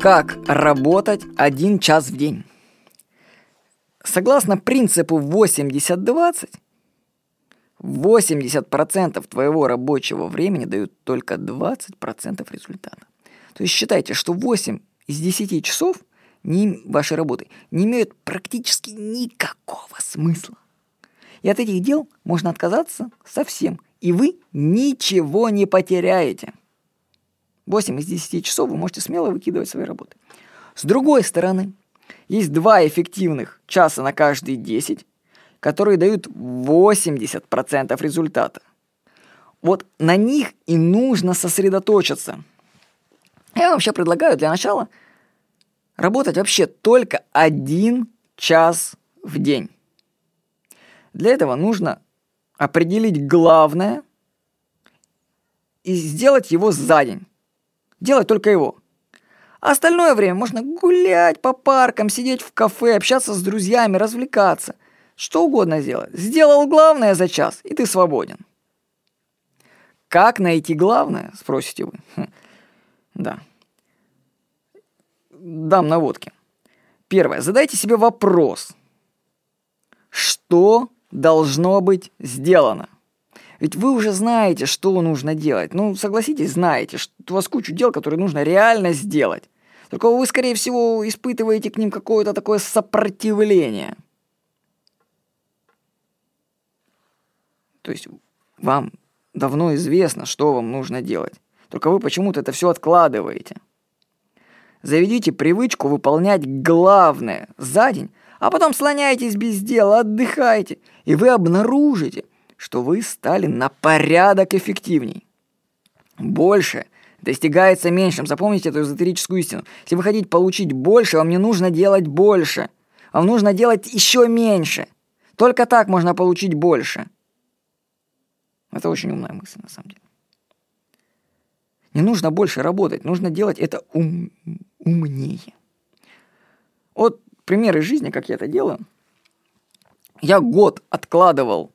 Как работать один час в день? Согласно принципу 80-20, 80% твоего рабочего времени дают только 20% результата. То есть считайте, что 8 из 10 часов не, вашей работы не имеют практически никакого смысла. И от этих дел можно отказаться совсем, и вы ничего не потеряете. 8 из 10 часов вы можете смело выкидывать свои работы. С другой стороны, есть два эффективных часа на каждые 10, которые дают 80% результата. Вот на них и нужно сосредоточиться. Я вообще предлагаю для начала работать вообще только один час в день. Для этого нужно определить главное и сделать его за день. Делать только его. А остальное время можно гулять по паркам, сидеть в кафе, общаться с друзьями, развлекаться. Что угодно сделать. Сделал главное за час, и ты свободен. Как найти главное, спросите вы. Хм. Да. Дам наводки. Первое. Задайте себе вопрос. Что должно быть сделано? Ведь вы уже знаете, что нужно делать. Ну, согласитесь, знаете, что у вас кучу дел, которые нужно реально сделать. Только вы, скорее всего, испытываете к ним какое-то такое сопротивление. То есть вам давно известно, что вам нужно делать. Только вы почему-то это все откладываете. Заведите привычку выполнять главное за день, а потом слоняйтесь без дела, отдыхайте, и вы обнаружите, что вы стали на порядок эффективней. Больше достигается меньшим. Запомните эту эзотерическую истину. Если вы хотите получить больше, вам не нужно делать больше. Вам нужно делать еще меньше. Только так можно получить больше. Это очень умная мысль, на самом деле. Не нужно больше работать, нужно делать это ум, умнее. Вот примеры жизни, как я это делаю. Я год откладывал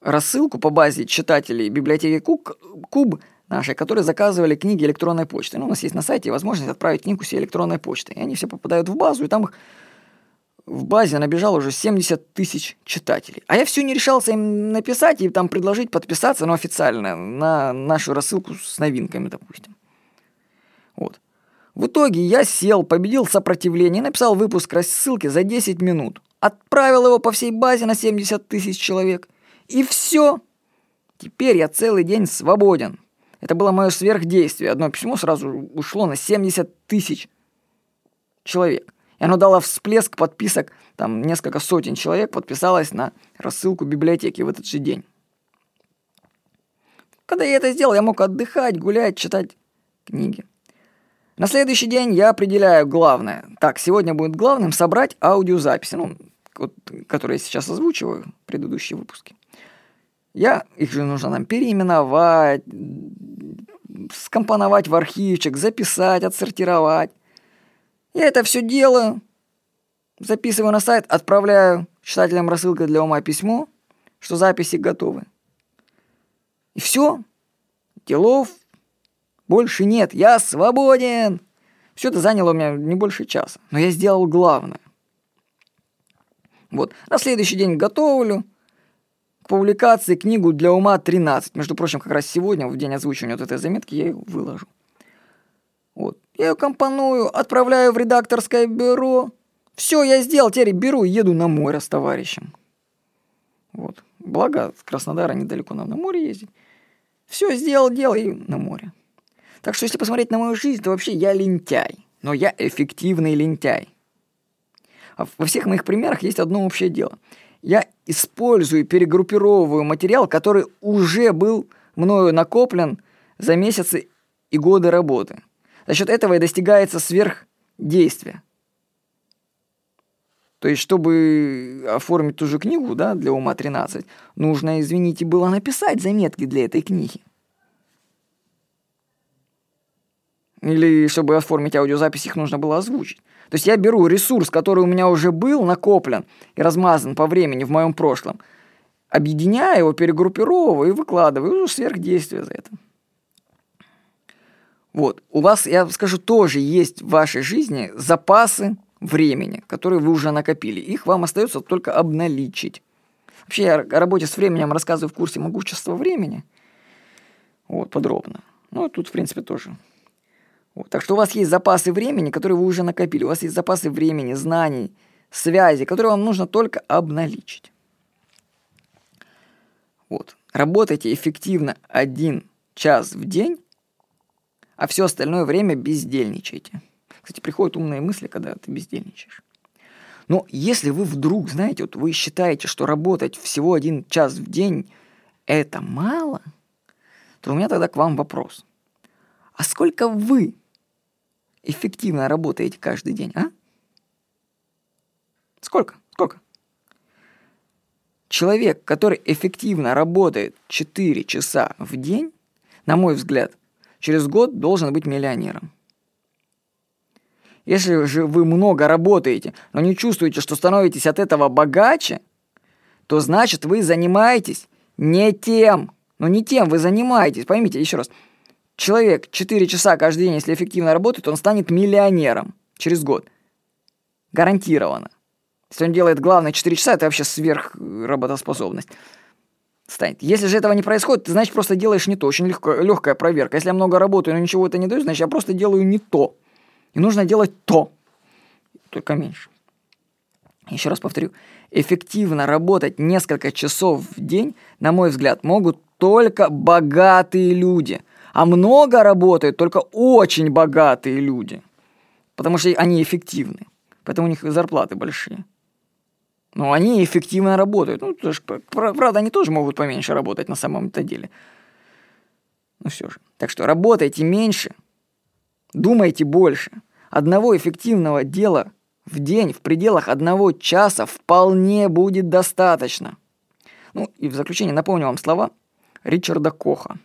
рассылку по базе читателей библиотеки Куб нашей, которые заказывали книги электронной почты. Ну, у нас есть на сайте возможность отправить книгу себе электронной почтой. И они все попадают в базу, и там их в базе набежало уже 70 тысяч читателей. А я все не решался им написать и там предложить подписаться, ну, официально, на нашу рассылку с новинками, допустим. Вот. В итоге я сел, победил сопротивление, написал выпуск рассылки за 10 минут. Отправил его по всей базе на 70 тысяч человек – и все. Теперь я целый день свободен. Это было мое сверхдействие. Одно письмо сразу ушло на 70 тысяч человек. И оно дало всплеск подписок. Там несколько сотен человек подписалось на рассылку библиотеки в этот же день. Когда я это сделал, я мог отдыхать, гулять, читать книги. На следующий день я определяю главное. Так, сегодня будет главным собрать аудиозаписи, ну, вот, которые я сейчас озвучиваю, предыдущие выпуски. Я, их же нужно нам переименовать, скомпоновать в архивчик, записать, отсортировать. Я это все делаю, записываю на сайт, отправляю читателям рассылкой для ума письмо, что записи готовы. И все. Делов больше нет. Я свободен. Все это заняло у меня не больше часа. Но я сделал главное. Вот. На следующий день готовлю публикации книгу для ума 13. Между прочим, как раз сегодня, в день озвучивания вот этой заметки, я ее выложу. Вот. Я ее компоную, отправляю в редакторское бюро. Все, я сделал, теперь беру и еду на море с товарищем. Вот. Благо, с Краснодара недалеко нам на море ездить. Все сделал, делал и на море. Так что, если посмотреть на мою жизнь, то вообще я лентяй. Но я эффективный лентяй. А во всех моих примерах есть одно общее дело – я использую, перегруппировываю материал, который уже был мною накоплен за месяцы и годы работы. За счет этого и достигается сверхдействие. То есть, чтобы оформить ту же книгу, да, для ума 13, нужно, извините, было написать заметки для этой книги. Или чтобы оформить аудиозапись, их нужно было озвучить. То есть я беру ресурс, который у меня уже был накоплен и размазан по времени в моем прошлом, объединяю его, перегруппировываю и выкладываю уже сверхдействие за это. Вот. У вас, я скажу, тоже есть в вашей жизни запасы времени, которые вы уже накопили. Их вам остается только обналичить. Вообще я о работе с временем рассказываю в курсе могущества времени. Вот, подробно. Ну, тут, в принципе, тоже. Вот. Так что у вас есть запасы времени, которые вы уже накопили. У вас есть запасы времени, знаний, связи, которые вам нужно только обналичить. Вот. Работайте эффективно один час в день, а все остальное время бездельничайте. Кстати, приходят умные мысли, когда ты бездельничаешь. Но если вы вдруг, знаете, вот вы считаете, что работать всего один час в день – это мало, то у меня тогда к вам вопрос. А сколько вы эффективно работаете каждый день, а? Сколько? Сколько? Человек, который эффективно работает 4 часа в день, на мой взгляд, через год должен быть миллионером. Если же вы много работаете, но не чувствуете, что становитесь от этого богаче, то значит вы занимаетесь не тем. Но не тем вы занимаетесь. Поймите еще раз. Человек 4 часа каждый день, если эффективно работает, он станет миллионером через год. Гарантированно. Если он делает главное 4 часа, это вообще сверхработоспособность станет. Если же этого не происходит, ты, значит, просто делаешь не то. Очень легко, легкая проверка. Если я много работаю, но ничего это не даю, значит, я просто делаю не то. И нужно делать то, только меньше. Еще раз повторю, эффективно работать несколько часов в день, на мой взгляд, могут только богатые люди. А много работают только очень богатые люди. Потому что они эффективны. Поэтому у них зарплаты большие. Но они эффективно работают. Ну, тоже, правда, они тоже могут поменьше работать на самом-то деле. Ну все же. Так что работайте меньше, думайте больше. Одного эффективного дела в день в пределах одного часа вполне будет достаточно. Ну и в заключение напомню вам слова Ричарда Коха.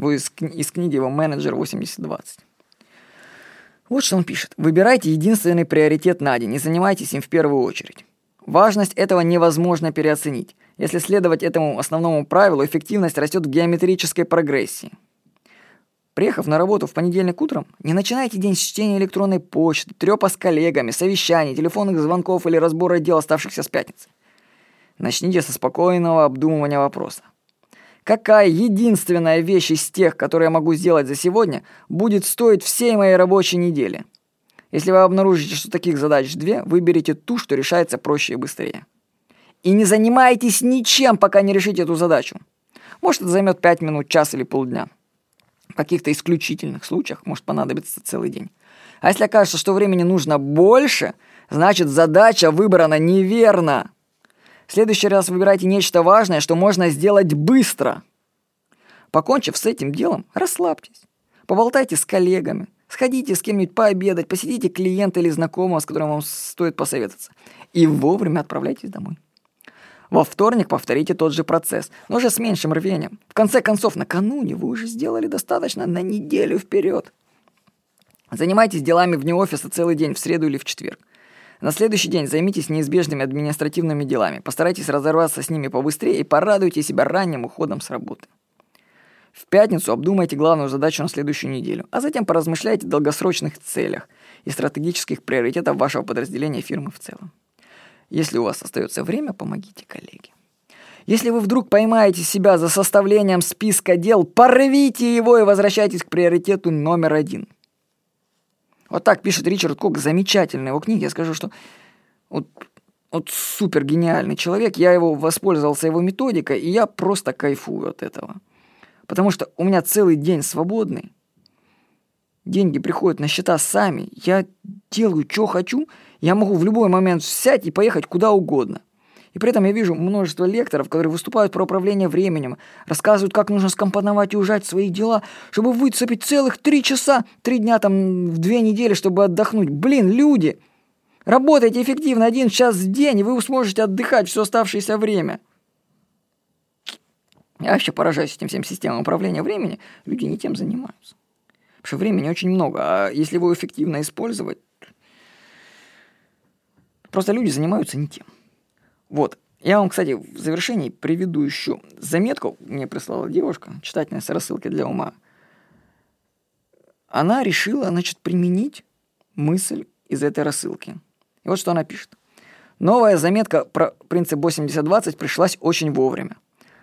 Из, из книги его «Менеджер 80-20». Вот что он пишет. Выбирайте единственный приоритет на день и занимайтесь им в первую очередь. Важность этого невозможно переоценить. Если следовать этому основному правилу, эффективность растет в геометрической прогрессии. Приехав на работу в понедельник утром, не начинайте день с чтения электронной почты, трёпа с коллегами, совещаний, телефонных звонков или разбора дел, оставшихся с пятницы. Начните со спокойного обдумывания вопроса. Какая единственная вещь из тех, которые я могу сделать за сегодня, будет стоить всей моей рабочей недели? Если вы обнаружите, что таких задач две, выберите ту, что решается проще и быстрее. И не занимайтесь ничем, пока не решите эту задачу. Может, это займет 5 минут, час или полдня. В каких-то исключительных случаях может понадобиться целый день. А если окажется, что времени нужно больше, значит задача выбрана неверно. В следующий раз выбирайте нечто важное, что можно сделать быстро. Покончив с этим делом, расслабьтесь. Поболтайте с коллегами. Сходите с кем-нибудь пообедать, посетите клиента или знакомого, с которым вам стоит посоветоваться. И вовремя отправляйтесь домой. Во вторник повторите тот же процесс, но уже с меньшим рвением. В конце концов, накануне вы уже сделали достаточно на неделю вперед. Занимайтесь делами вне офиса целый день, в среду или в четверг. На следующий день займитесь неизбежными административными делами, постарайтесь разорваться с ними побыстрее и порадуйте себя ранним уходом с работы. В пятницу обдумайте главную задачу на следующую неделю, а затем поразмышляйте о долгосрочных целях и стратегических приоритетах вашего подразделения фирмы в целом. Если у вас остается время, помогите коллеге. Если вы вдруг поймаете себя за составлением списка дел, порвите его и возвращайтесь к приоритету номер один – вот так пишет Ричард Кок, замечательная его книга. Я скажу, что вот, вот супер гениальный человек. Я его воспользовался его методикой, и я просто кайфую от этого. Потому что у меня целый день свободный. Деньги приходят на счета сами. Я делаю, что хочу. Я могу в любой момент взять и поехать куда угодно. И при этом я вижу множество лекторов, которые выступают про управление временем, рассказывают, как нужно скомпоновать и ужать свои дела, чтобы выцепить целых три часа, три дня там в две недели, чтобы отдохнуть. Блин, люди! Работайте эффективно один час в день, и вы сможете отдыхать все оставшееся время. Я вообще поражаюсь этим всем системам управления времени. Люди не тем занимаются. Потому что времени очень много, а если его эффективно использовать, просто люди занимаются не тем. Вот. Я вам, кстати, в завершении приведу еще заметку. Мне прислала девушка, читательница рассылки для ума. она решила, значит, применить мысль из этой рассылки. И вот что она пишет. Новая заметка про принцип 80-20 пришлась очень вовремя.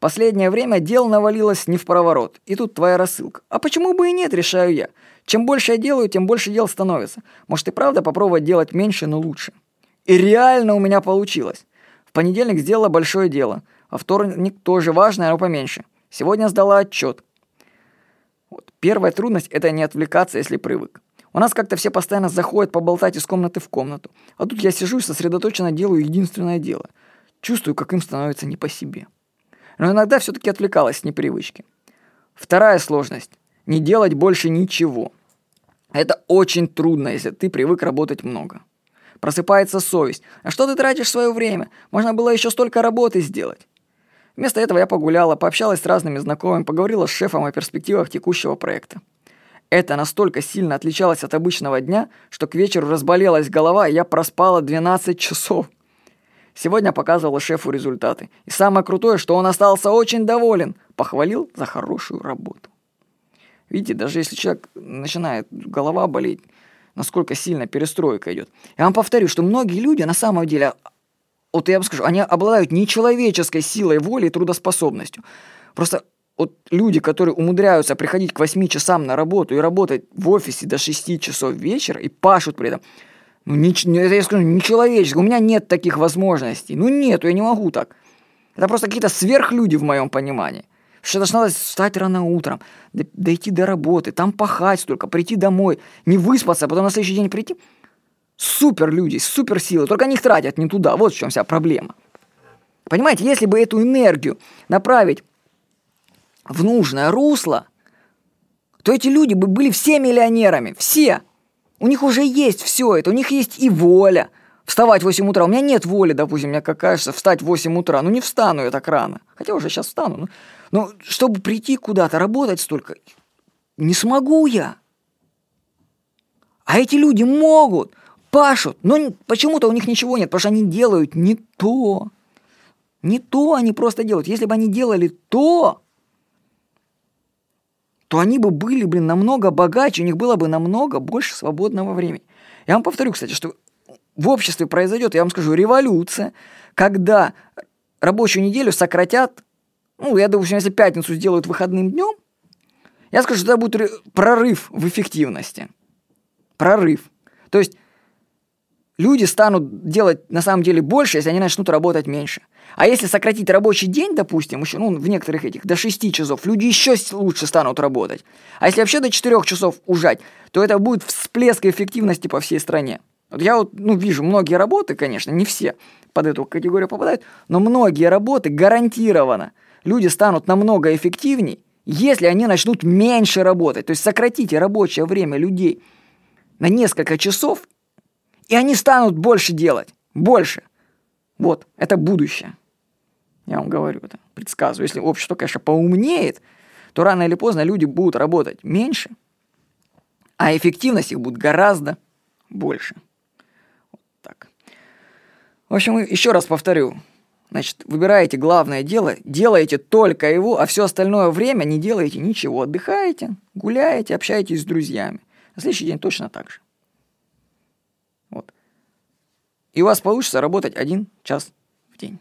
Последнее время дел навалилось не в проворот. И тут твоя рассылка. А почему бы и нет, решаю я. Чем больше я делаю, тем больше дел становится. Может и правда попробовать делать меньше, но лучше. И реально у меня получилось. Понедельник сделала большое дело. Во вторник тоже важное, но поменьше. Сегодня сдала отчет. Вот. Первая трудность – это не отвлекаться, если привык. У нас как-то все постоянно заходят поболтать из комнаты в комнату. А тут я сижу и сосредоточенно делаю единственное дело. Чувствую, как им становится не по себе. Но иногда все-таки отвлекалась с непривычки. Вторая сложность – не делать больше ничего. Это очень трудно, если ты привык работать много. Просыпается совесть. А что ты тратишь свое время? Можно было еще столько работы сделать. Вместо этого я погуляла, пообщалась с разными знакомыми, поговорила с шефом о перспективах текущего проекта. Это настолько сильно отличалось от обычного дня, что к вечеру разболелась голова, и я проспала 12 часов. Сегодня показывала шефу результаты. И самое крутое, что он остался очень доволен. Похвалил за хорошую работу. Видите, даже если человек начинает голова болеть, насколько сильно перестройка идет. Я вам повторю, что многие люди на самом деле, вот я вам скажу, они обладают нечеловеческой силой воли и трудоспособностью. Просто вот люди, которые умудряются приходить к 8 часам на работу и работать в офисе до 6 часов вечера и пашут при этом, ну, не, это я скажу, нечеловеческое. У меня нет таких возможностей. Ну, нету, я не могу так. Это просто какие-то сверхлюди в моем понимании. Что должна надо встать рано утром, дойти до работы, там пахать столько, прийти домой, не выспаться, а потом на следующий день прийти. Супер люди, супер силы, только они их тратят не туда. Вот в чем вся проблема. Понимаете, если бы эту энергию направить в нужное русло, то эти люди бы были все миллионерами, все. У них уже есть все это, у них есть и воля. Вставать в 8 утра. У меня нет воли, допустим, мне как кажется, встать в 8 утра. Ну не встану я так рано. Хотя уже сейчас встану. Но, но чтобы прийти куда-то, работать столько, не смогу я. А эти люди могут, пашут, но почему-то у них ничего нет, потому что они делают не то. Не то они просто делают. Если бы они делали то, то они бы были, блин, намного богаче, у них было бы намного больше свободного времени. Я вам повторю, кстати, что в обществе произойдет, я вам скажу, революция, когда рабочую неделю сократят, ну, я допустим, если пятницу сделают выходным днем, я скажу, что это будет прорыв в эффективности. Прорыв. То есть люди станут делать на самом деле больше, если они начнут работать меньше. А если сократить рабочий день, допустим, еще, ну, в некоторых этих, до 6 часов, люди еще лучше станут работать. А если вообще до 4 часов ужать, то это будет всплеск эффективности по всей стране. Вот я вот, ну, вижу многие работы, конечно, не все под эту категорию попадают, но многие работы гарантированно люди станут намного эффективнее, если они начнут меньше работать. То есть сократите рабочее время людей на несколько часов, и они станут больше делать. Больше. Вот, это будущее. Я вам говорю это, предсказываю. Если общество, конечно, поумнеет, то рано или поздно люди будут работать меньше, а эффективность их будет гораздо больше. Вот так. В общем, еще раз повторю. Значит, выбираете главное дело, делаете только его, а все остальное время не делаете ничего. Отдыхаете, гуляете, общаетесь с друзьями. На следующий день точно так же. Вот. И у вас получится работать один час в день.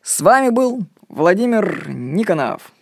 С вами был Владимир Никонов.